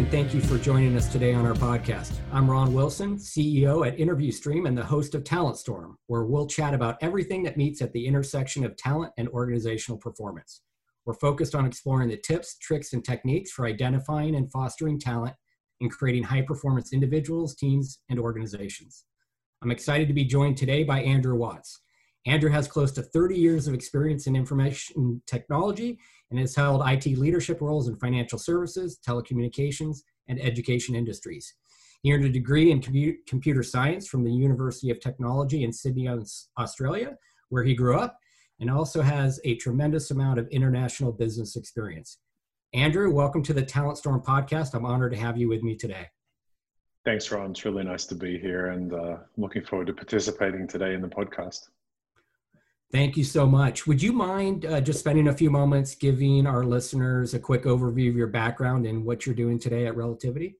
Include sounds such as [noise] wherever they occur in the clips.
and thank you for joining us today on our podcast. I'm Ron Wilson, CEO at InterviewStream and the host of Talent Storm, where we'll chat about everything that meets at the intersection of talent and organizational performance. We're focused on exploring the tips, tricks, and techniques for identifying and fostering talent and creating high performance individuals, teams, and organizations. I'm excited to be joined today by Andrew Watts. Andrew has close to 30 years of experience in information technology and has held IT leadership roles in financial services, telecommunications, and education industries. He earned a degree in computer science from the University of Technology in Sydney, Australia, where he grew up, and also has a tremendous amount of international business experience. Andrew, welcome to the Talent Storm podcast. I'm honored to have you with me today. Thanks, Ron. It's really nice to be here and uh, looking forward to participating today in the podcast. Thank you so much. Would you mind uh, just spending a few moments giving our listeners a quick overview of your background and what you're doing today at Relativity?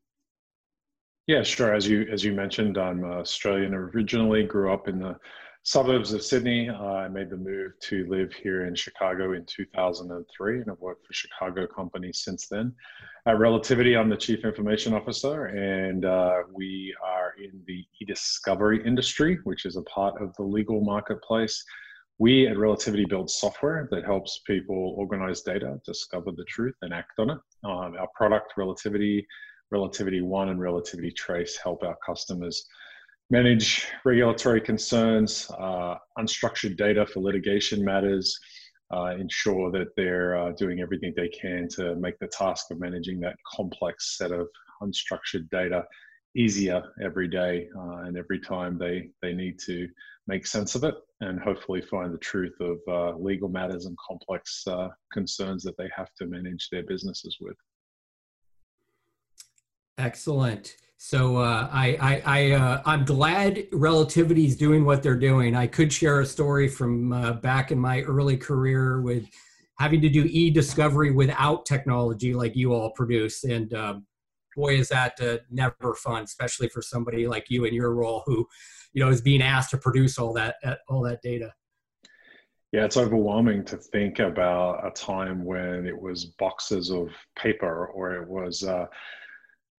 Yeah, sure. As you as you mentioned, I'm Australian originally. Grew up in the suburbs of Sydney. Uh, I made the move to live here in Chicago in 2003, and I've worked for Chicago companies since then. At Relativity, I'm the Chief Information Officer, and uh, we are in the e-discovery industry, which is a part of the legal marketplace. We at Relativity build software that helps people organize data, discover the truth, and act on it. Um, our product, Relativity, Relativity One, and Relativity Trace help our customers manage regulatory concerns, uh, unstructured data for litigation matters, uh, ensure that they're uh, doing everything they can to make the task of managing that complex set of unstructured data easier every day uh, and every time they, they need to make sense of it and hopefully find the truth of uh, legal matters and complex uh, concerns that they have to manage their businesses with. Excellent. So uh, I, I, I uh, I'm glad Relativity is doing what they're doing. I could share a story from uh, back in my early career with having to do e-discovery without technology like you all produce, and um, boy, is that uh, never fun, especially for somebody like you in your role who you know is being asked to produce all that uh, all that data. Yeah it's overwhelming to think about a time when it was boxes of paper or it was uh,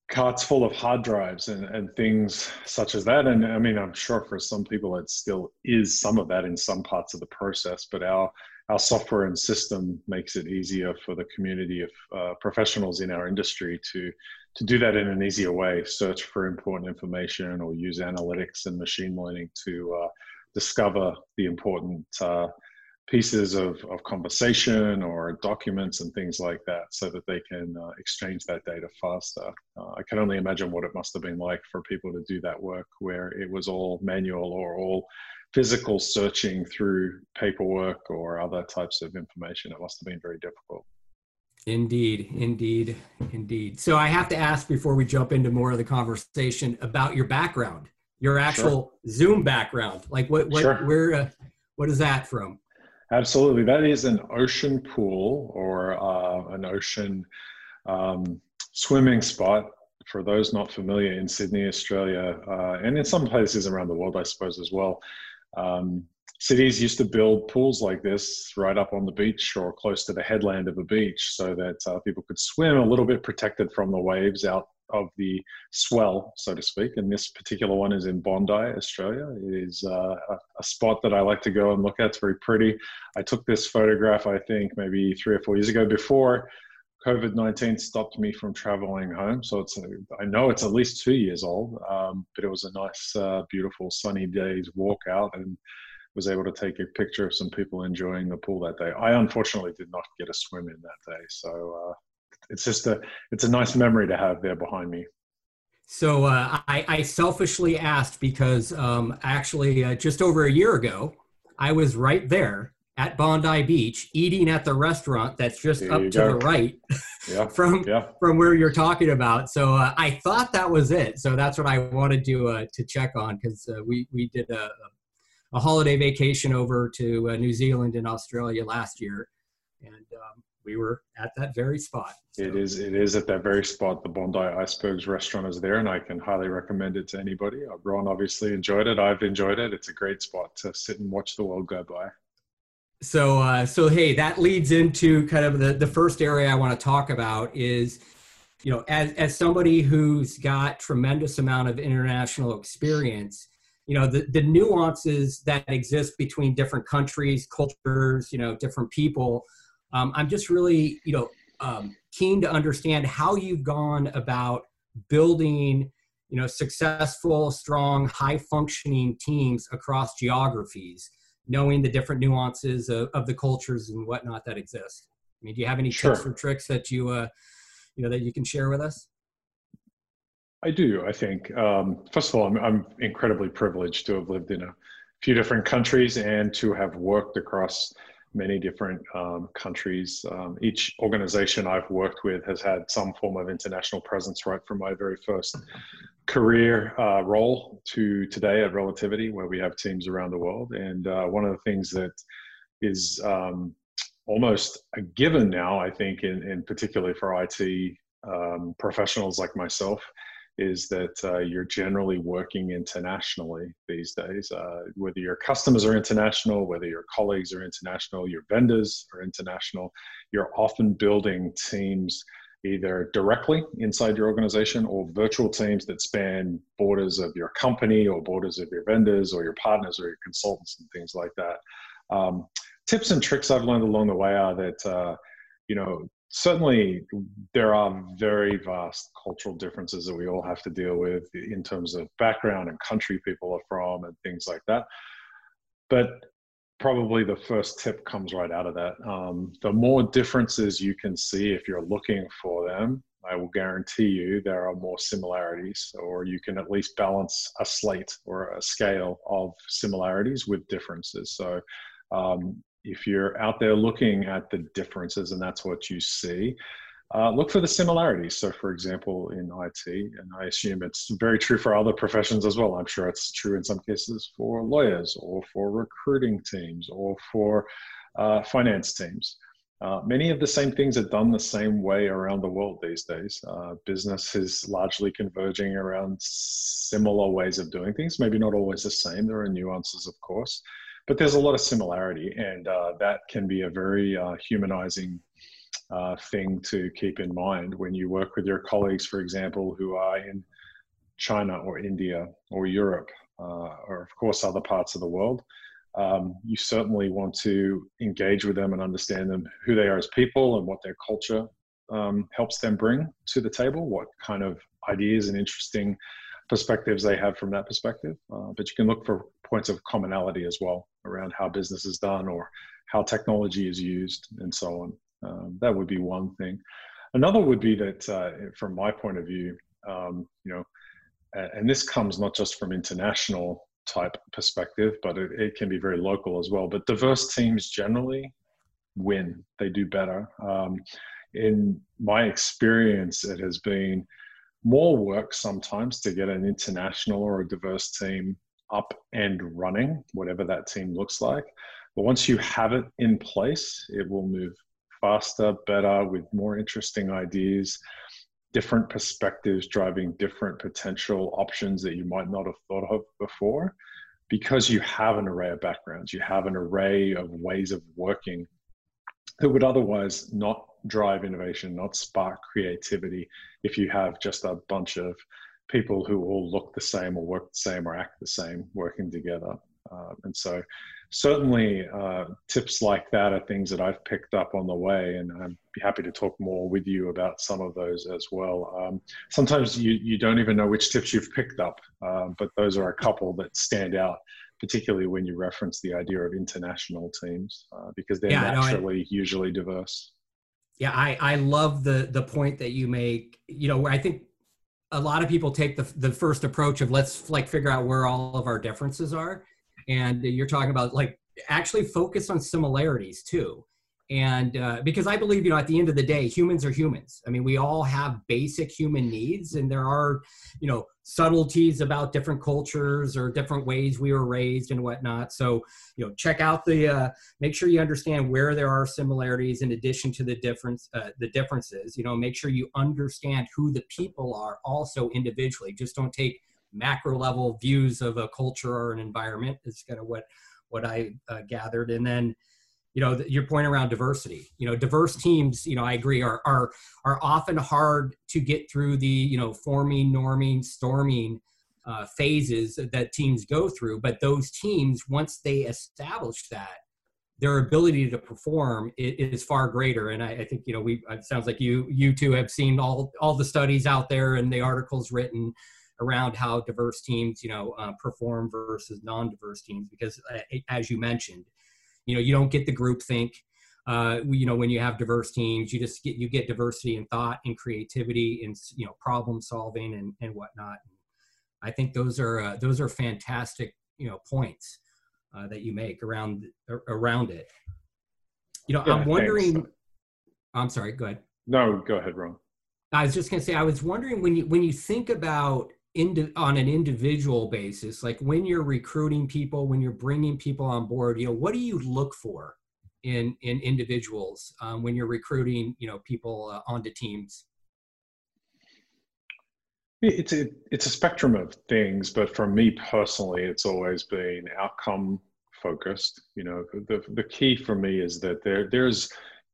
carts full of hard drives and, and things such as that. And i mean i'm sure for some people it still is some of that in some parts of the process but our our software and system makes it easier for the community of uh, professionals in our industry to to do that in an easier way, search for important information or use analytics and machine learning to uh, discover the important uh, pieces of, of conversation or documents and things like that so that they can uh, exchange that data faster. Uh, I can only imagine what it must have been like for people to do that work where it was all manual or all physical searching through paperwork or other types of information. It must have been very difficult. Indeed, indeed, indeed. So I have to ask before we jump into more of the conversation about your background, your actual sure. Zoom background. Like what, what, sure. where, uh, what is that from? Absolutely, that is an ocean pool or uh, an ocean um, swimming spot. For those not familiar in Sydney, Australia, uh, and in some places around the world, I suppose as well. Um, cities used to build pools like this right up on the beach or close to the headland of a beach so that uh, people could swim a little bit protected from the waves out of the swell, so to speak. And this particular one is in Bondi, Australia. It is uh, a, a, spot that I like to go and look at. It's very pretty. I took this photograph, I think, maybe three or four years ago before COVID 19 stopped me from traveling home. So it's, I know it's at least two years old, um, but it was a nice, uh, beautiful sunny day's walk out. And was able to take a picture of some people enjoying the pool that day. I unfortunately did not get a swim in that day, so uh, it's just a it's a nice memory to have there behind me. So uh, I, I, selfishly asked because um, actually uh, just over a year ago, I was right there at Bondi Beach eating at the restaurant that's just there up to go. the right yeah. [laughs] from yeah. from where you're talking about. So uh, I thought that was it. So that's what I wanted to uh, to check on because uh, we we did a, a holiday vacation over to uh, New Zealand and Australia last year, and um, we were at that very spot. So. It is it is at that very spot. The Bondi Icebergs restaurant is there, and I can highly recommend it to anybody. Uh, Ron obviously enjoyed it. I've enjoyed it. It's a great spot to sit and watch the world go by. So uh, so hey, that leads into kind of the the first area I want to talk about is you know, as as somebody who's got tremendous amount of international experience, you know, the the nuances that exist between different countries, cultures, you know, different people. Um, I'm just really, you know, um, keen to understand how you've gone about building you know successful strong high functioning teams across geographies knowing the different nuances of, of the cultures and whatnot that exist i mean do you have any sure. tips or tricks that you uh you know that you can share with us i do i think um, first of all I'm, I'm incredibly privileged to have lived in a few different countries and to have worked across many different um, countries. Um, each organization I've worked with has had some form of international presence right from my very first career uh, role to today at Relativity, where we have teams around the world. And uh, one of the things that is um, almost a given now, I think, in, in particularly for IT um, professionals like myself, is that uh, you're generally working internationally these days. Uh, whether your customers are international, whether your colleagues are international, your vendors are international, you're often building teams either directly inside your organization or virtual teams that span borders of your company or borders of your vendors or your partners or your consultants and things like that. Um, tips and tricks I've learned along the way are that, uh, you know, certainly there are very vast cultural differences that we all have to deal with in terms of background and country people are from and things like that. But probably the first tip comes right out of that. Um, the more differences you can see if you're looking for them, I will guarantee you there are more similarities, or you can at least balance a slate or a scale of similarities with differences. So, um, if you're out there looking at the differences and that's what you see, uh, look for the similarities. So, for example, in IT, and I assume it's very true for other professions as well. I'm sure it's true in some cases for lawyers or for recruiting teams or for uh, finance teams. Uh, many of the same things are done the same way around the world these days. Uh, business is largely converging around similar ways of doing things, maybe not always the same. There are nuances, of course but there's a lot of similarity, and uh, that can be a very uh, humanizing uh, thing to keep in mind when you work with your colleagues, for example, who are in China or India or Europe, uh, or of course other parts of the world. Um, you certainly want to engage with them and understand them, who they are as people, and what their culture um, helps them bring to the table, what kind of ideas and interesting perspectives they have from that perspective. Uh, but you can look for points of commonality as well around how business is done or how technology is used and so on. Um, that would be one thing. Another would be that, uh, from my point of view, um, you know, and this comes not just from international type perspective, but it, it, can be very local as well. But diverse teams generally win; they do better. Um, in my experience, it has been more work sometimes to get an international or a diverse team up and running, whatever that team looks like. But once you have it in place, it will move faster, better, with more interesting ideas, different perspectives driving different potential options that you might not have thought of before. Because you have an array of backgrounds, you have an array of ways of working that would otherwise not drive innovation, not spark creativity if you have just a bunch of people who all look the same or work the same or act the same working together. Uh, and so, certainly, uh, tips like that are things that I've picked up on the way, and I'm happy to talk more with you about some of those as well. Um, sometimes you, you don't even know which tips you've picked up, uh, but those are a couple that stand out, particularly when you reference the idea of international teams, uh, because they're yeah, naturally no, I, usually diverse. Yeah, I, I love the the point that you make. You know, where I think a lot of people take the, the first approach of let's like figure out where all of our differences are. And you're talking about like actually focus on similarities too and uh, because i believe you know at the end of the day humans are humans. I mean we all have basic human needs and there are you know subtleties about different cultures or different ways we were raised and whatnot. So you know check out the uh, make sure you understand where there are similarities in addition to the difference uh, the differences. You know make sure you understand who the people are also individually. Just don't take macro level views of a culture or an environment. Is kind of what what i uh, gathered. And then you know your point around diversity you know diverse teams you know i agree are are are often hard to get through the you know forming norming storming uh, phases that teams go through but those teams once they establish that their ability to perform is, far greater. And I, I, think you know we it sounds like you you two have seen all all the studies out there and the articles written around how diverse teams you know uh, perform versus non-diverse teams because uh, as you mentioned you know you don't get the group think uh, you know when you have diverse teams you just get you get diversity in thought and creativity and you know problem solving and, and whatnot. I think those are uh, those are fantastic you know points uh, that you make around around it. You know yeah, i'm wondering thanks. i'm sorry go ahead. No go ahead ron. I was just going to say i was wondering when you when you think about indi- on an individual basis like when you're recruiting people when you're bringing people on board you know what do you look for in in individuals um, when you're recruiting you know people uh, onto teams? It's a it's a spectrum of things but for me personally it's always been outcome focused you know the the key for me is that there there's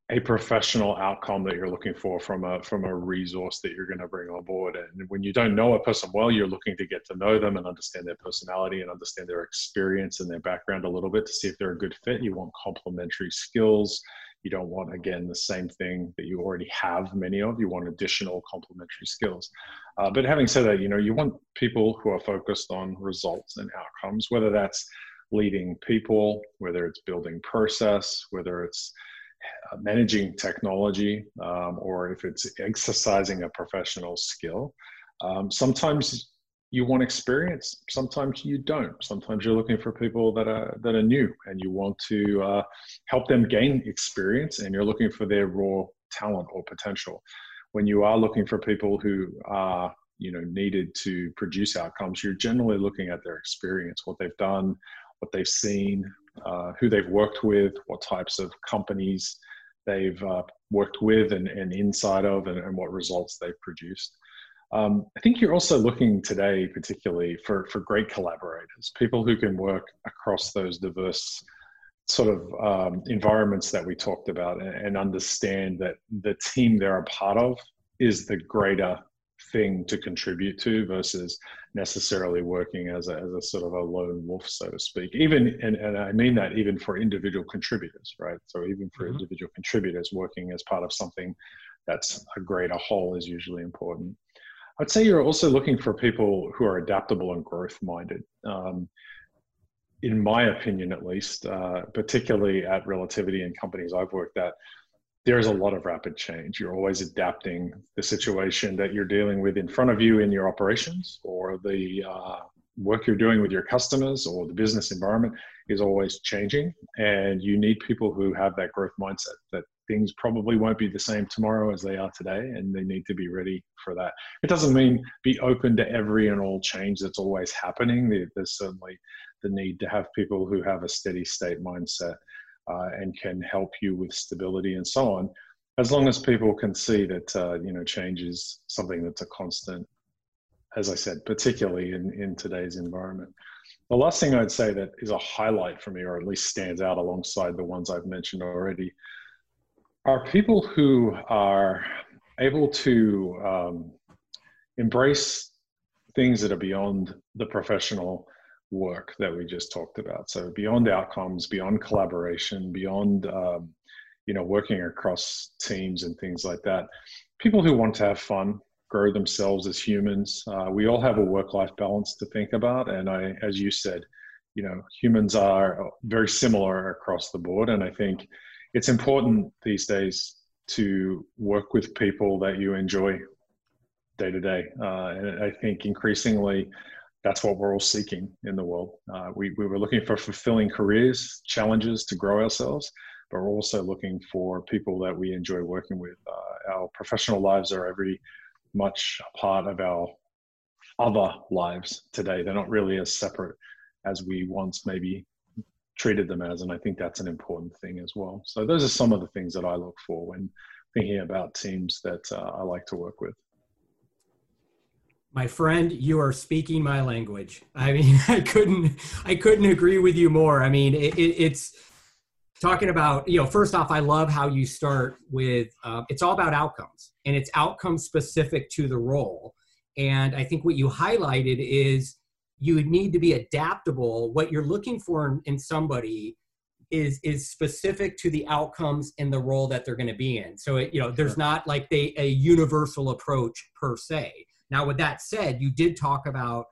a professional outcome that you're looking for from a from a resource that you're going to bring on board. And when you don't know a person well you're looking to get to know them and understand their personality and understand their experience and their background a little bit to see if they're a good fit. You want complementary skills. You don't want again the same thing that you already have many of. You want additional complementary skills. Uh, but having said that you know you want people who are focused on results and outcomes whether that's leading people whether it's building process whether it's managing technology um, or if it's exercising a professional skill. Um, sometimes you want experience, sometimes you don't. Sometimes you're looking for people that are that are new and you want to uh, help them gain experience, and you're looking for their raw talent or potential. When you are looking for people who are you know needed to produce outcomes, you're generally looking at their experience, what they've done, what they've seen, uh, who they've worked with, what types of companies they've uh, worked with and, and inside of, and, and, what results they've produced. Um, I think you're also looking today, particularly for, for great collaborators, people who can work across those diverse sort of um, environments that we talked about and, and understand that the team they're a part of is the greater thing to contribute to versus necessarily working as a, as a sort of a lone wolf, so to speak. Even, and, and I mean that even for individual contributors, right? So even for mm-hmm. individual contributors, working as part of something that's a greater whole is usually important. I'd say you're also looking for people who are adaptable and growth minded. Um, in my opinion, at least, uh, particularly at Relativity and companies I've worked at, there's a lot of rapid change. You're always adapting the situation that you're dealing with in front of you in your operations or the uh, work you're doing with your customers or the business environment is always changing. And you need people who have that growth mindset that things probably won't be the same tomorrow as they are today. And they need to be ready for that. It doesn't mean be open to every and all change that's always happening. There's certainly the need to have people who have a steady state mindset uh, and can help you with stability and so on as long as people can see that uh, you know change is something that's a constant as i said particularly in, in today's environment. The last thing i'd say that is a highlight for me or at least stands out alongside the ones i've mentioned already are people who are able to um, embrace things that are beyond the professional work that we just talked about. So beyond outcomes, beyond collaboration, beyond um, you know working across teams and things like that. People who want to have fun, grow themselves as humans. Uh, we all have a work-life balance to think about, and I, as you said, you know, humans are very similar across the board, and I think it's important these days to work with people that you enjoy day to day. Uh, and I think increasingly that's what we're all seeking in the world. Uh, we, we were looking for fulfilling careers, challenges to grow ourselves, but we're also looking for people that we enjoy working with. Uh, our professional lives are every much a part of our other lives today. They're not really as separate as we once maybe treated them as. And I think that's an important thing as well. So those are some of the things that I look for when thinking about teams that uh, I like to work with my friend you are speaking my language. I mean [laughs] i couldn't i couldn't agree with you more. I mean it, it, it's talking about you know first off i love how you start with uh, it's all about outcomes and it's outcomes specific to the role. And i think what you highlighted is you would need to be adaptable. What you're looking for in, in somebody is is specific to the outcomes in the role that they're going to be in. So it, you know there's not like they, a universal approach per se now with that said you did talk about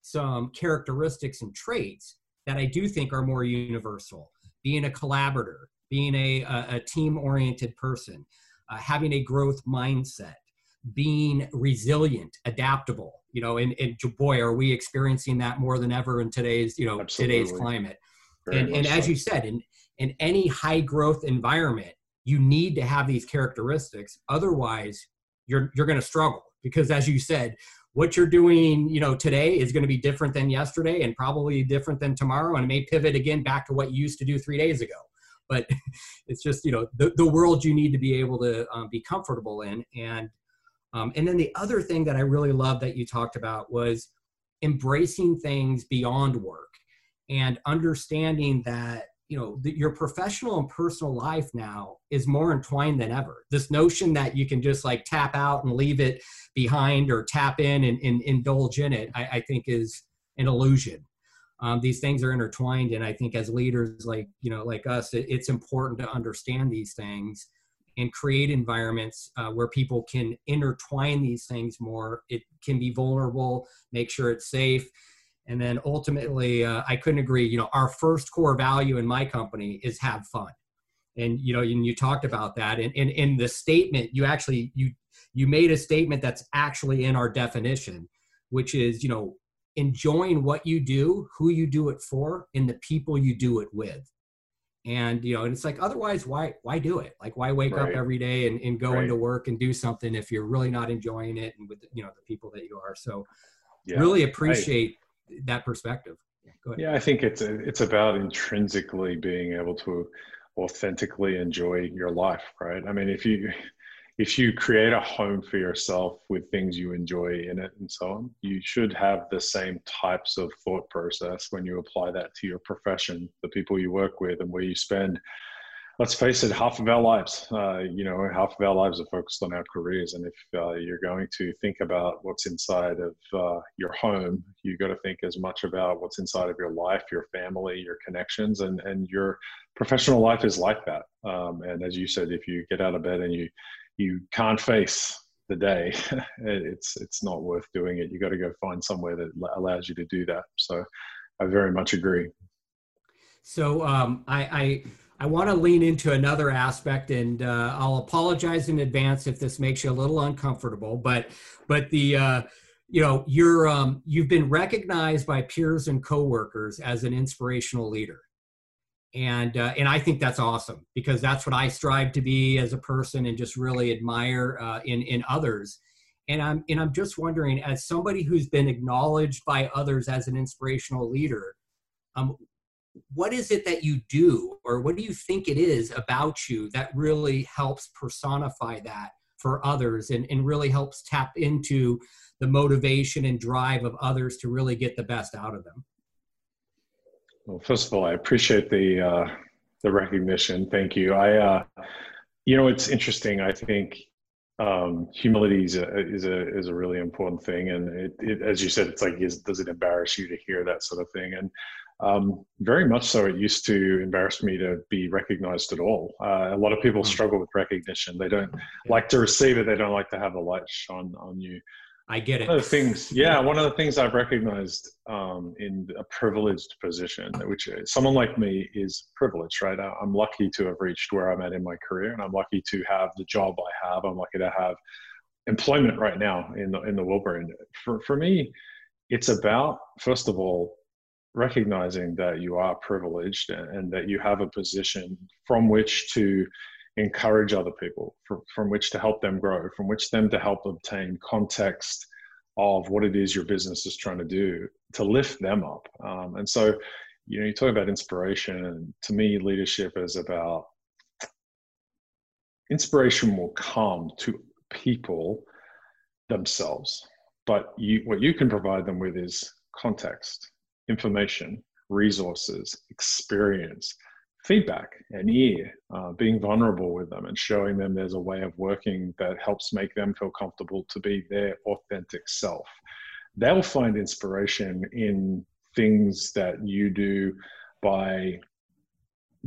some characteristics and traits that i do think are more universal being a collaborator, being a, a, a team oriented person, uh, having a growth mindset, being resilient, adaptable. You know, and, and boy, are we experiencing that more than ever in today's, you know, Absolutely. today's climate. Very and and so. as you said, in in any high growth environment, you need to have these characteristics. Otherwise, you're you're going to struggle because, as you said, what you're doing you know today is going to be different than yesterday and probably different than tomorrow and it may pivot again back to what you used to do three days ago. But [laughs] it's just you know the, the world you need to be able to um, be comfortable in. And um, and then the other thing that i really love that you talked about was embracing things beyond work and understanding that you know the, your professional and personal life now is more entwined than ever. This notion that you can just like tap out and leave it behind or tap in and, and indulge in it I, I, think is an illusion. Um, these things are intertwined and i think as leaders like you know like us it, it's important to understand these things and create environments uh, where people can intertwine these things more. It can be vulnerable make sure it's safe and then ultimately, uh, I couldn't agree. You know, our first core value in my company is have fun. And you know, and you talked about that. And in, in the statement, you actually you you made a statement that's actually in our definition, which is you know enjoying what you do, who you do it for, and the people you do it with. And you know, and it's like otherwise, why why do it? Like why wake right. up every day and, and go right. into work and do something if you're really not enjoying it and with you know the people that you are. So yeah. really appreciate that perspective. Yeah, I think it's a, it's about intrinsically being able to authentically enjoy your life, right? I mean, if you if you create a home for yourself with things you enjoy in it and so on, you should have the same types of thought process when you apply that to your profession, the people you work with, and where you spend let's face it, half of our lives, uh, you know, half of our lives are focused on our careers. And if uh, you're going to think about what's inside of uh, your home, you've got to think as much about what's inside of your life, your family, your connections, and and your professional life is like that. Um, and as you said, if you get out of bed and you you can't face the day, [laughs] it's it's not worth doing it. You've got to go find somewhere that allows you to do that. So, I very much agree. So um, I, I I want to lean into another aspect, and uh, I'll apologize in advance if this makes you a little uncomfortable. But but the uh, you know you're um, you've been recognized by peers and coworkers as an inspirational leader, and uh, and I think that's awesome because that's what I strive to be as a person and just really admire uh, in in others. And I'm and I'm just wondering, as somebody who's been acknowledged by others as an inspirational leader, um, what is it that you do or what do you think it is about you that really helps personify that for others and, and really helps tap into the motivation and drive of others to really get the best out of them? Well first of all i appreciate the uh, the recognition. Thank you. I uh, you know it's interesting. I think um, humility is a, is a is a really important thing. And it, it as you said it's like is, does it embarrass you to hear that sort of thing? And um, very much so. It used to embarrass me to be recognized at all. Uh, a lot of people hmm. struggle with recognition. They don't like to receive it. They don't like to have the light shone on you. I get it. One of the things, [laughs] yeah, one of the things I've recognized um, in a privileged position, which someone like me is privileged, right? I'm lucky to have reached where I'm at in my career, and I'm lucky to have the job I have. I'm lucky to have employment right now in the in the Wilbur. For for me, it's about first of all recognizing that you are privileged and, that you have a position from which to encourage other people, from, from which to help them grow, from which them to help obtain context of what it is your business is trying to do to lift them up. Um, and so, you know, you talk about inspiration, and to me, leadership is about inspiration will come to people themselves, but you, what you can provide them with is context information, resources, experience, feedback and ear, uh, being vulnerable with them and showing them there's a way of working that helps make them feel comfortable to be their authentic self. They'll find inspiration in things that you do by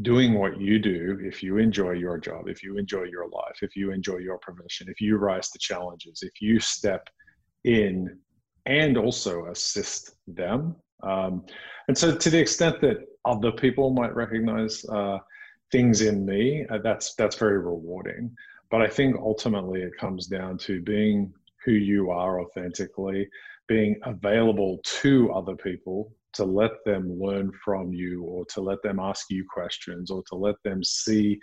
doing what you do if you enjoy your job if you enjoy your life if you enjoy your profession if you rise to challenges if you step in and also assist them um, and so to the extent that other people might recognize uh, things in me uh, that's that's very rewarding. But i think ultimately it comes down to being who you are authentically being available to other people to let them learn from you or to let them ask you questions or to let them see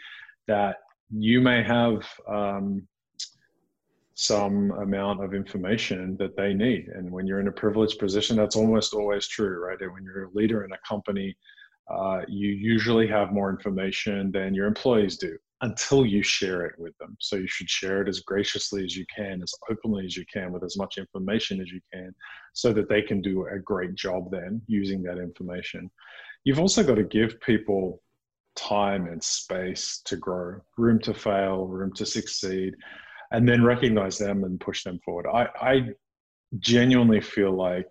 that you may have um, some amount of information that they need. And when you're in a privileged position, that's almost always true, right? And when you're a leader in a company, uh, you usually have more information than your employees do until you share it with them. So you should share it as graciously as you can, as openly as you can, with as much information as you can, so that they can do a great job then using that information. You've also got to give people time and space to grow, room to fail, room to succeed, and then recognize them and push them forward. I, I genuinely feel like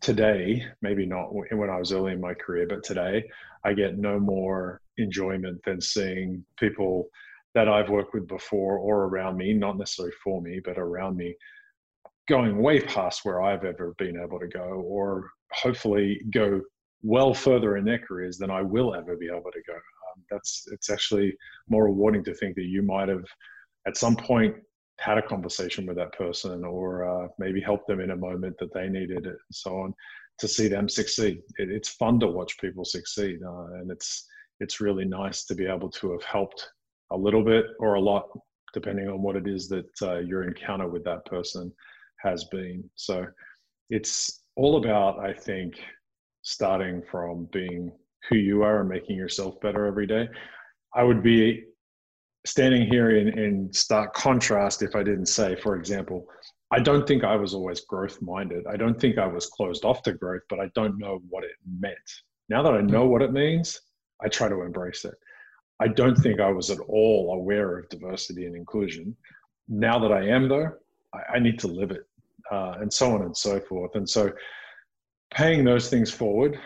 today, maybe not when I was early in my career, but today, I get no more enjoyment than seeing people that I've worked with before or around me, not necessarily for me, but around me, going way past where I've ever been able to go, or hopefully go well further in their careers than I will ever be able to go. Um, that's it's actually more rewarding to think that you might have at some point had a conversation with that person or uh, maybe helped them in a moment that they needed it and so on to see them succeed. It, it's fun to watch people succeed uh, and it's it's really nice to be able to have helped a little bit or a lot depending on what it is that uh, your encounter with that person has been. So it's all about i think starting from being who you are and making yourself better every day. I would be standing here in, in stark contrast if I didn't say, for example, I don't think I was always growth minded. I don't think I was closed off to growth, but I don't know what it meant. Now that I know what it means, I try to embrace it. I don't think I was at all aware of diversity and inclusion. Now that I am, though, I, I need to live it, uh, and so on and so forth. And so, paying those things forward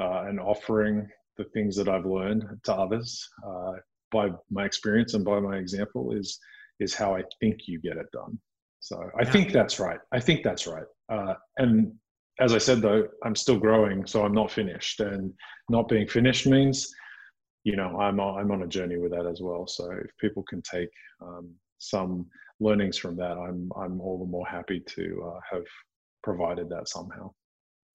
uh, and offering the things that I've learned to others uh, by my experience and by my example is is how I think you get it done. So I yeah. think that's right. I think that's right. Uh, and as I said though, I'm still growing, so I'm not finished. And not being finished means, you know, I'm on, I'm on a journey with that as well. So if people can take um, some learnings from that, I'm I'm all the more happy to uh, have provided that somehow.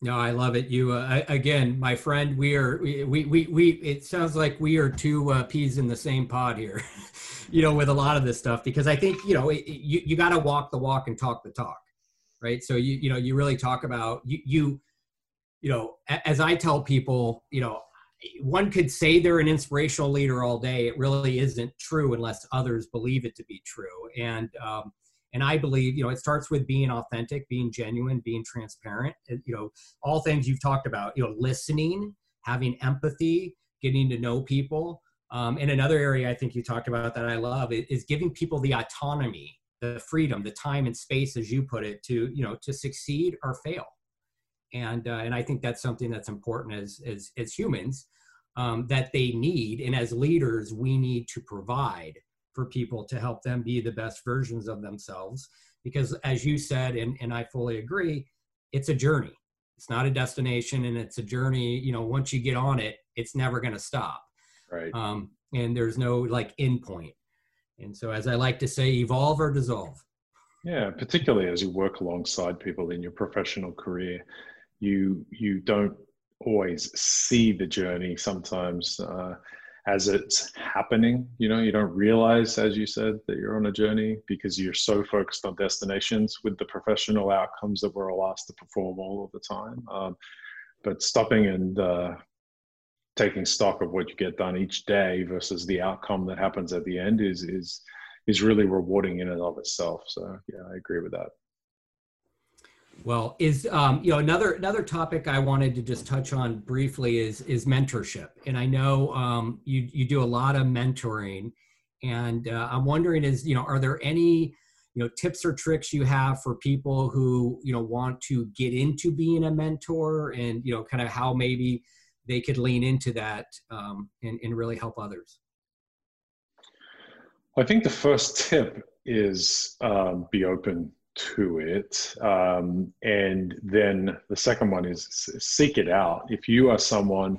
No, I love it. You uh, again, my friend. We are we we we. It sounds like we are two uh, peas in the same pod here, [laughs] you know, with a lot of this stuff because I think you know it, you you got to walk the walk and talk the talk, right? So you you know you really talk about you you you know as I tell people, you know, one could say they're an inspirational leader all day. It really isn't true unless others believe it to be true, and um, and I believe, you know, it starts with being authentic, being genuine, being transparent. You know, all things you've talked about. You know, listening, having empathy, getting to know people. Um, and another area I think you talked about that I love is giving people the autonomy, the freedom, the time and space, as you put it, to you know to succeed or fail. And uh, and I think that's something that's important as as as humans um, that they need, and as leaders we need to provide for people to help them be the best versions of themselves. Because as you said, and, and I fully agree, it's a journey. It's not a destination and it's a journey. You know, once you get on it, it's never going to stop. Right. Um, and there's no like end point. And so, as I like to say, evolve or dissolve. Yeah, particularly as you work alongside people in your professional career, you you don't always see the journey. Sometimes uh, as it's happening. You know, you don't realize, as you said, that you're on a journey because you're so focused on destinations with the professional outcomes that we're all asked to perform all of the time. Um, but stopping and uh, taking stock of what you get done each day versus the outcome that happens at the end is is is really rewarding in and of itself. So yeah, I agree with that. Well, is um, you know another another topic I wanted to just touch on briefly is is mentorship, and I know um, you you do a lot of mentoring, and uh, I'm wondering is you know are there any you know tips or tricks you have for people who you know want to get into being a mentor, and you know kind of how maybe they could lean into that um, and, and really help others. I think the first tip is um, be open to it. Um, and then the second one is seek it out. If you are someone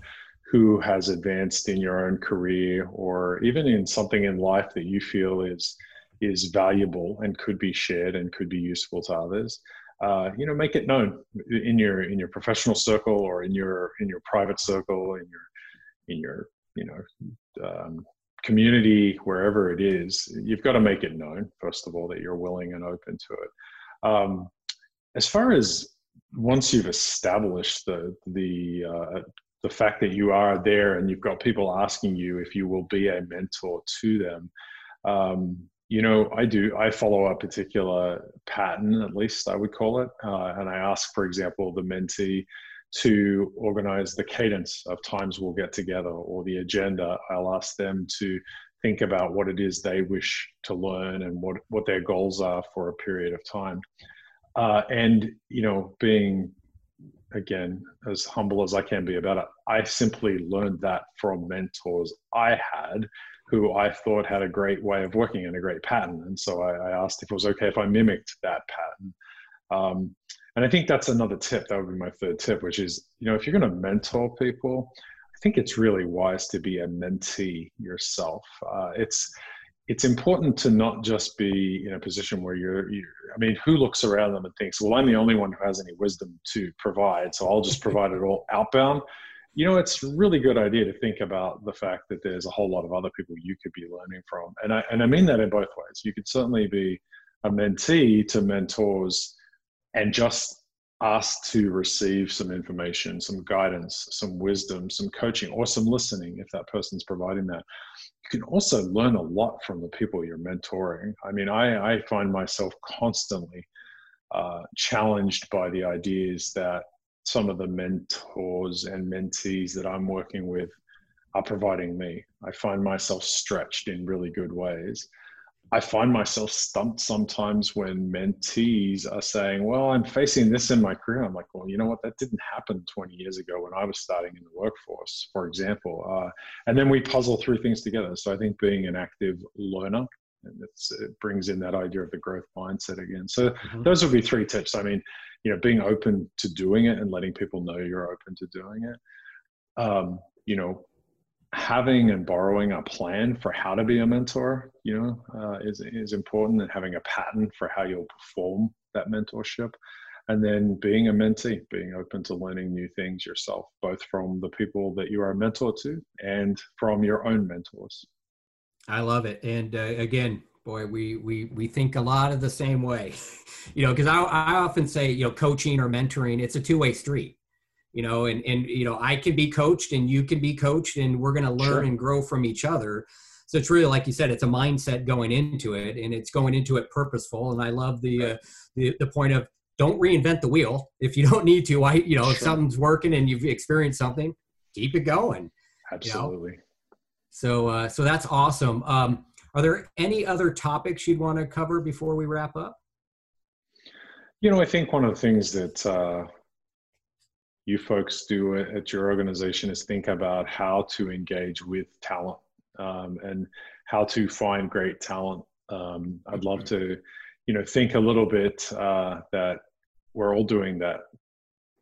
who has advanced in your own career or even in something in life that you feel is is valuable and could be shared and could be useful to others, uh, you know, make it known in your in your professional circle or in your in your private circle in your in your you know um, community, wherever it is, you've got to make it known, first of all, that you're willing and open to it. Um, as far as once you've established the, the, uh, the fact that you are there and you've got people asking you if you will be a mentor to them, um, you know, I do. I follow a particular pattern, at least I would call it, uh, and I ask, for example, the mentee to organize the cadence of times we'll get together or the agenda. I'll ask them to think about what it is they wish to learn and what, what their goals are for a period of time. Uh, and, you know, being, again, as humble as I can be about it, I simply learned that from mentors I had who I thought had a great way of working and a great pattern. And so I, I asked if it was okay if I mimicked that pattern. Um, and I think that's another tip. That would be my third tip, which is, you know, if you're going to mentor people, I think it's really wise to be a mentee yourself. Uh, it's it's important to not just be in a position where you're, you're, I mean, who looks around them and thinks, well, I'm the only one who has any wisdom to provide, so I'll just [laughs] provide it all outbound. You know, it's a really good idea to think about the fact that there's a whole lot of other people you could be learning from. And I, and I mean that in both ways. You could certainly be a mentee to mentors and just ask to receive some information, some guidance, some wisdom, some coaching, or some listening if that person's providing that. You can also learn a lot from the people you're mentoring. I mean, I, I find myself constantly uh, challenged by the ideas that some of the mentors and mentees that I'm working with are providing me. I find myself stretched in really good ways. I find myself stumped sometimes when mentees are saying, Well, I'm facing this in my career. I'm like, Well, you know what? That didn't happen 20 years ago when I was starting in the workforce, for example. Uh, and then we puzzle through things together. So I think being an active learner, and it brings in that idea of the growth mindset again. So mm-hmm. those would be three tips. I mean, you know, being open to doing it and letting people know you're open to doing it. Um, you know, having and borrowing a plan for how to be a mentor, you know, uh, is is important, and having a pattern for how you'll perform that mentorship, and then being a mentee, being open to learning new things yourself, both from the people that you are a mentor to and from your own mentors. I love it, and uh, again, boy, we we we think a lot of the same way, [laughs] you know, because I I often say, you know, coaching or mentoring, it's a two way street you know and and you know i can be coached and you can be coached and we're going to learn sure. and grow from each other so it's really like you said it's a mindset going into it and it's going into it purposeful and i love the right. uh, the, the point of don't reinvent the wheel if you [laughs] don't need to i you know sure. if something's working and you've experienced something keep it going absolutely you know? so uh, so that's awesome um, are there any other topics you'd want to cover before we wrap up you know i think one of the things that uh, you folks do at your organization is think about how to engage with talent um, and how to find great talent. Um, I'd love to, you know, think a little bit uh, that we're all doing that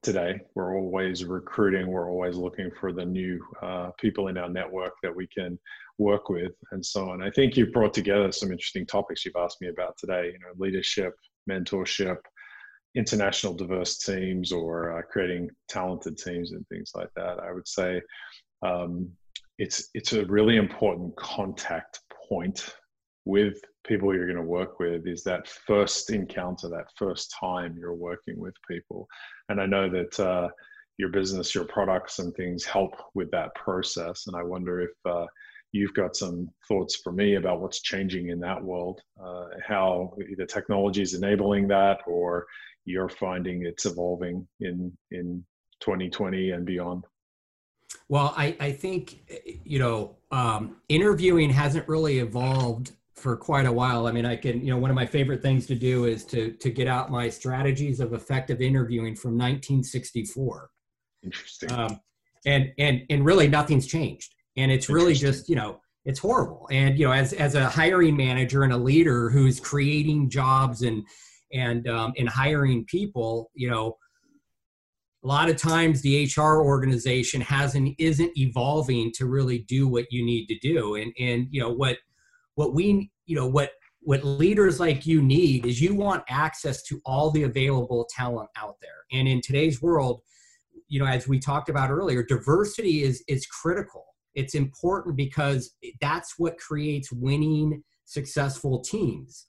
today. We're always recruiting. We're always looking for the new uh, people in our network that we can work with, and so on. I think you've brought together some interesting topics you've asked me about today. You know, leadership, mentorship, international diverse teams or uh, creating talented teams and things like that. I would say um, it's it's a really important contact point with people you're going to work with is that first encounter, that first time you're working with people. And I know that uh, your business, your products, and things help with that process. And I wonder if uh, you've got some thoughts for me about what's changing in that world, uh, how the technology is enabling that, or you're finding it's evolving in in 2020 and beyond. Well, I, I think you know um, interviewing hasn't really evolved for quite a while. I mean, I can you know one of my favorite things to do is to to get out my strategies of effective interviewing from 1964. Interesting. Um, and and and really nothing's changed and it's really just you know it's horrible and you know as as a hiring manager and a leader who's creating jobs and and um, and hiring people you know a lot of times the hr organization hasn't isn't evolving to really do what you need to do. And and you know what what we you know what what leaders like you need is you want access to all the available talent out there. And in today's world you know as we talked about earlier diversity is is critical. It's important because that's what creates winning successful teams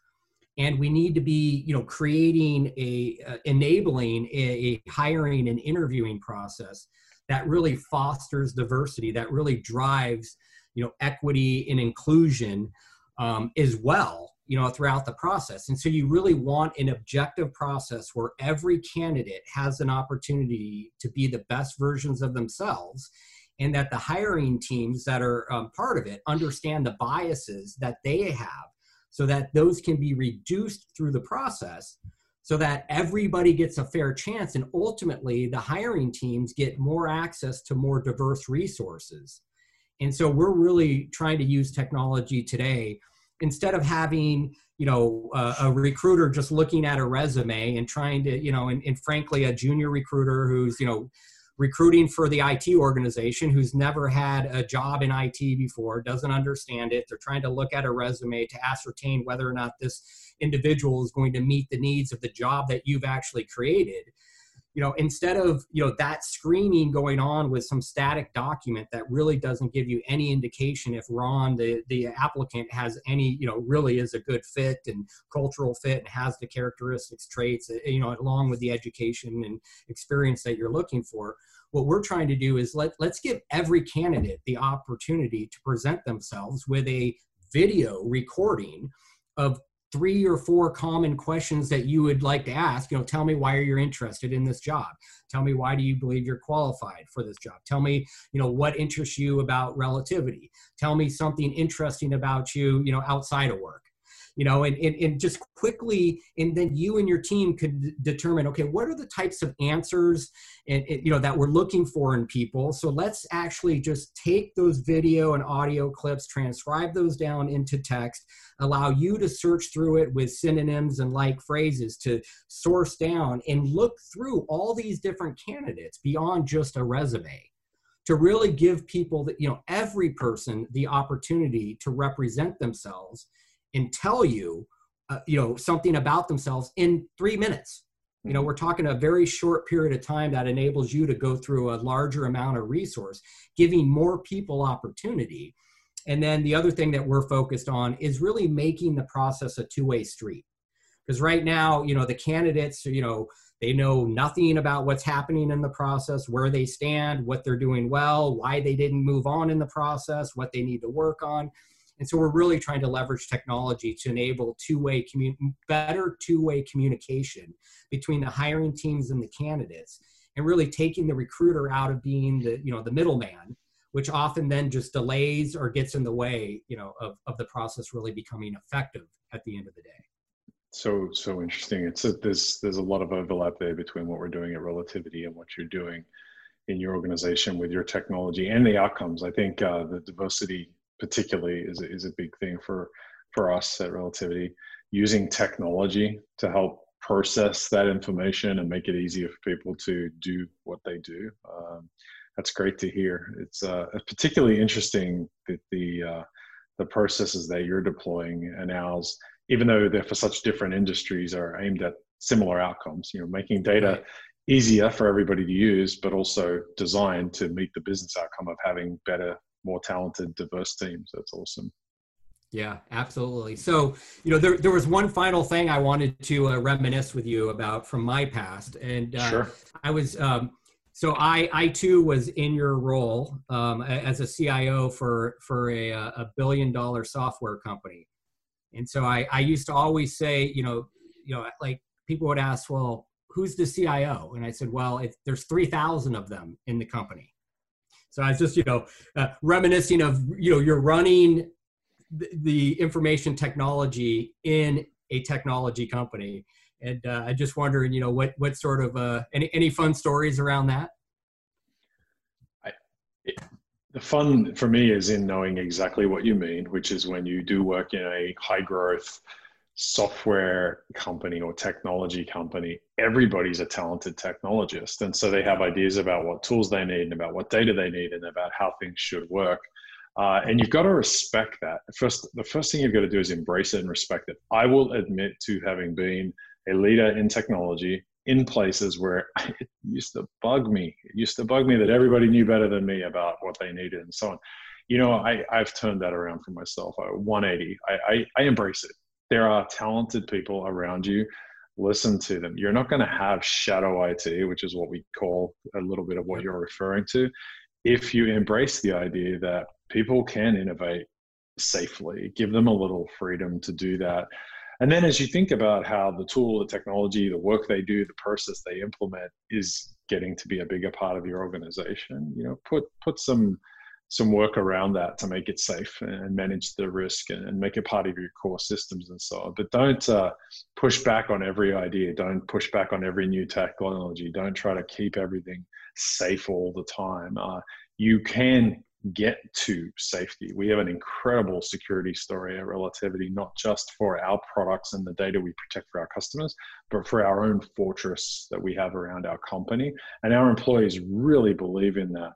and we need to be you know creating a uh, enabling a, a, hiring and interviewing process that really fosters diversity that really drives you know equity and inclusion um, as well you know throughout the process. And so you really want an objective process where every candidate has an opportunity to be the best versions of themselves and that the hiring teams that are um, part of it understand the biases that they have so that those can be reduced through the process so that everybody gets a fair chance and ultimately the hiring teams get more access to more diverse resources. And so we're really trying to use technology today instead of having you know uh, a recruiter just looking at a resume and trying to you know and, and, frankly a junior recruiter who's you know recruiting for the IT organization who's never had a job in IT before doesn't understand it. They're trying to look at a resume to ascertain whether or not this individual is going to meet the needs of the job that you've actually created you know instead of you know that screening going on with some static document that really doesn't give you any indication if ron the the applicant has any you know really is a good fit and cultural fit and has the characteristics traits uh, you know along with the education and experience that you're looking for what we're trying to do is let, let's give every candidate the opportunity to present themselves with a video recording of three or four common questions that you would like to ask you know tell me why are you interested in this job. Tell me why do you believe you're qualified for this job? Tell me you know what interests you about relativity? Tell me something interesting about you you know outside of work you know and, and, and just quickly and then you and your team could determine okay what are the types of answers and, and, you know that we're looking for in people? So let's actually just take those video and audio clips transcribe those down into text allow you to search through it with synonyms and like phrases to source down and look through all these different candidates beyond just a resume to really give people that you know every person the opportunity to represent themselves and tell you uh, you know something about themselves in three minutes. You know mm-hmm. we're talking a very short period of time that enables you to go through a larger amount of resource giving more people opportunity. And then the other thing that we're focused on is really making the process a two-way street. Because right now you know the candidates you know they know nothing about what's happening in the process where they stand what they're doing well why they didn't move on in the process what they need to work on and so we're really trying to leverage technology to enable two-way commun- better two-way communication between the hiring teams and the candidates and really taking the recruiter out of being the you know the middleman which often then just delays or gets in the way you know of, of the process really becoming effective at the end of the day. So so interesting. It's a, there's there's a lot of overlap there between what we're doing at relativity and what you're doing in your organization with your technology and the outcomes. I think uh, the diversity particularly is, is a big thing for for us at relativity using technology to help process that information and make it easier for people to do what they do. Um, that's great to hear. It's uh, particularly interesting that the uh, the processes that you're deploying and ours even though they're for such different industries are aimed at similar outcomes you know making data easier for everybody to use but also designed to meet the business outcome of having better more talented, diverse teams. That's awesome. Yeah, absolutely. So, you know, there, there was one final thing I wanted to uh, reminisce with you about from my past. And uh, sure. I was, um, so I, I too was in your role um, as a CIO for for a, a billion dollar software company, and so I, I used to always say, you know, you know, like people would ask, well, who's the CIO? And I said, well, there's three thousand of them in the company. So I was just, you know, uh, reminiscing of, you know, you're running the, the information technology in a technology company and uh, I just wondering, you know, what what sort of uh, any any fun stories around that? I, it, the fun for me is in knowing exactly what you mean, which is when you do work in a high growth software company or technology company, everybody's a talented technologist, and so they have ideas about what tools they need and about what data they need and about how things should work. Uh, and you've got to respect that. First, the first thing you've got to do is embrace it and respect it. I will admit to having been a leader in technology in places where [laughs] it used to bug me. It used to bug me that everybody knew better than me about what they needed and so on. You know, I, I've turned that around for myself. I, 180. I, I, I embrace it. There are talented people around you. Listen to them. You're not going to have shadow IT, which is what we call a little bit of what you're referring to, if you embrace the idea that people can innovate safely, give them a little freedom to do that and then as you think about how the tool, the technology, the work they do, the process they implement is getting to be a bigger part of your organization, you know, put put some some work around that to make it safe and manage the risk and, make it part of your core systems and so on. But don't uh, push back on every idea. Don't push back on every new technology. Don't try to keep everything safe all the time. Uh, you can get to safety. We have an incredible security story at Relativity, not just for our products and the data we protect for our customers, but for our own fortress that we have around our company. And our employees really believe in that.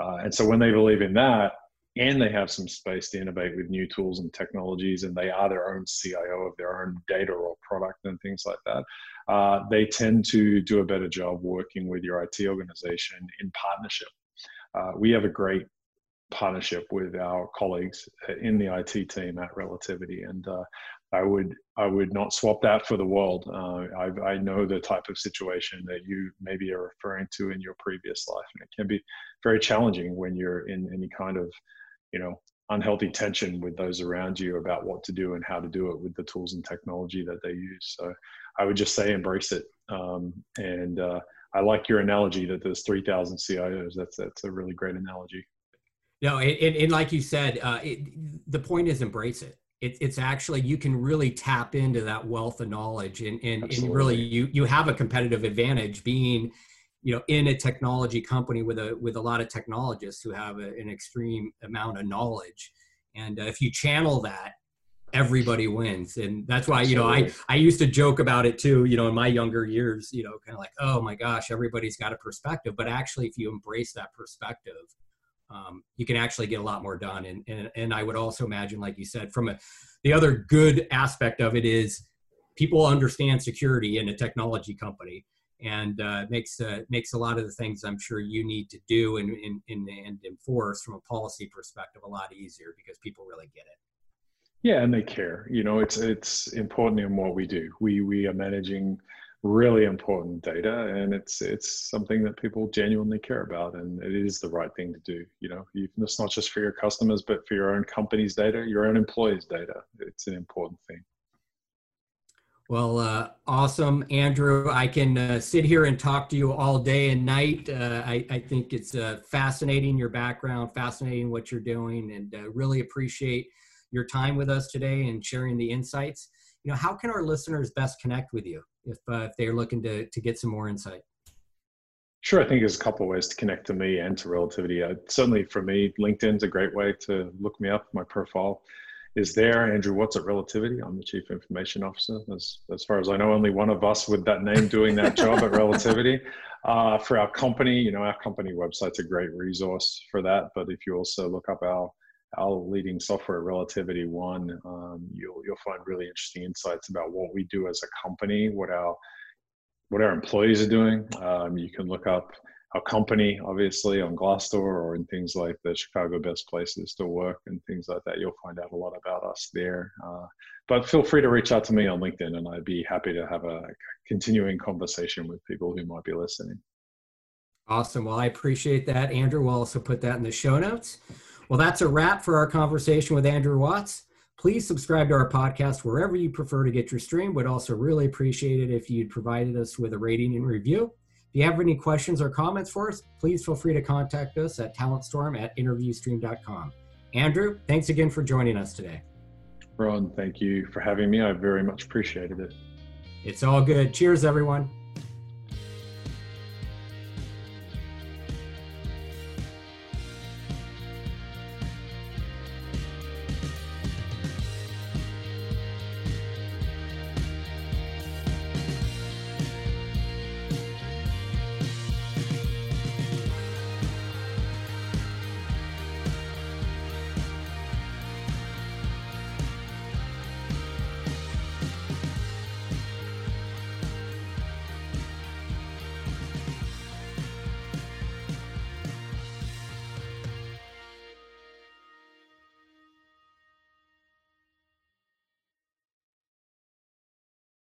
Uh, and so when they believe in that, and they have some space to innovate with new tools and technologies, and they are their own CIO of their own data or product and things like that, uh, they tend to do a better job working with your IT organization in partnership. Uh, we have a great partnership with our colleagues in the IT team at Relativity, and uh, I would I would not swap that for the world. Uh, I, I, know the type of situation that you maybe are referring to in your previous life, and it can be very challenging when you're in any kind of you know unhealthy tension with those around you about what to do and how to do it with the tools and technology that they use. So I would just say embrace it. Um, and uh, I like your analogy that there's 3,000 CIOs. That's that's a really great analogy. No, and, and like you said, uh, it, the point is embrace it. it. It's actually you can really tap into that wealth of knowledge, and and, and really you you have a competitive advantage being, you know, in a technology company with a with a lot of technologists who have a, an extreme amount of knowledge, and uh, if you channel that, everybody wins, and that's why you know I I used to joke about it too. You know, in my younger years, you know, kind of like, oh my gosh, everybody's got a perspective, but actually, if you embrace that perspective um, you can actually get a lot more done. And, and, and I would also imagine, like you said, from a, the other good aspect of it is people understand security in a technology company and uh, makes uh, makes a lot of the things I'm sure you need to do and, and, and enforce from a policy perspective a lot easier because people really get it. Yeah, and they care. You know, it's it's important in what we do. We we are managing really important data and it's it's something that people genuinely care about and it is the right thing to do you know? It's not just for your customers but for your own company's data your own employees data. It's an important thing. Well uh, awesome. Andrew i can uh, sit here and talk to you all day and night. Uh, I, I, think it's uh, fascinating your background fascinating what you're doing and uh, really appreciate your time with us today and sharing the insights. You know how can our listeners best connect with you if uh, if they're looking to to get some more insight? Sure, I think there's a couple ways to connect to me and to Relativity. Uh, certainly for me, LinkedIn's a great way to look me up. My profile is there. Andrew Watts at Relativity. I'm the Chief Information Officer. As, as far as I know, only one of us with that name doing that job at Relativity. Uh, for our company, you know, our company website's a great resource for that. But if you also look up our our leading software relativity one um, you'll you'll find really interesting insights about what we do as a company what our what our employees are doing um, you can look up our company obviously on glassdoor or in things like the chicago best places to work and things like that you'll find out a lot about us there uh, but feel free to reach out to me on linkedin and i'd be happy to have a continuing conversation with people who might be listening Awesome. Well, I appreciate that, Andrew. We'll also put that in the show notes. Well, that's a wrap for our conversation with Andrew Watts. Please subscribe to our podcast wherever you prefer to get your stream. Would also really appreciate it if you'd provided us with a rating and review. If you have any questions or comments for us, please feel free to contact us at talentstorm at interviewstream.com. Andrew, thanks again for joining us today. Ron, thank you for having me. I very much appreciated it. It's all good. Cheers, everyone.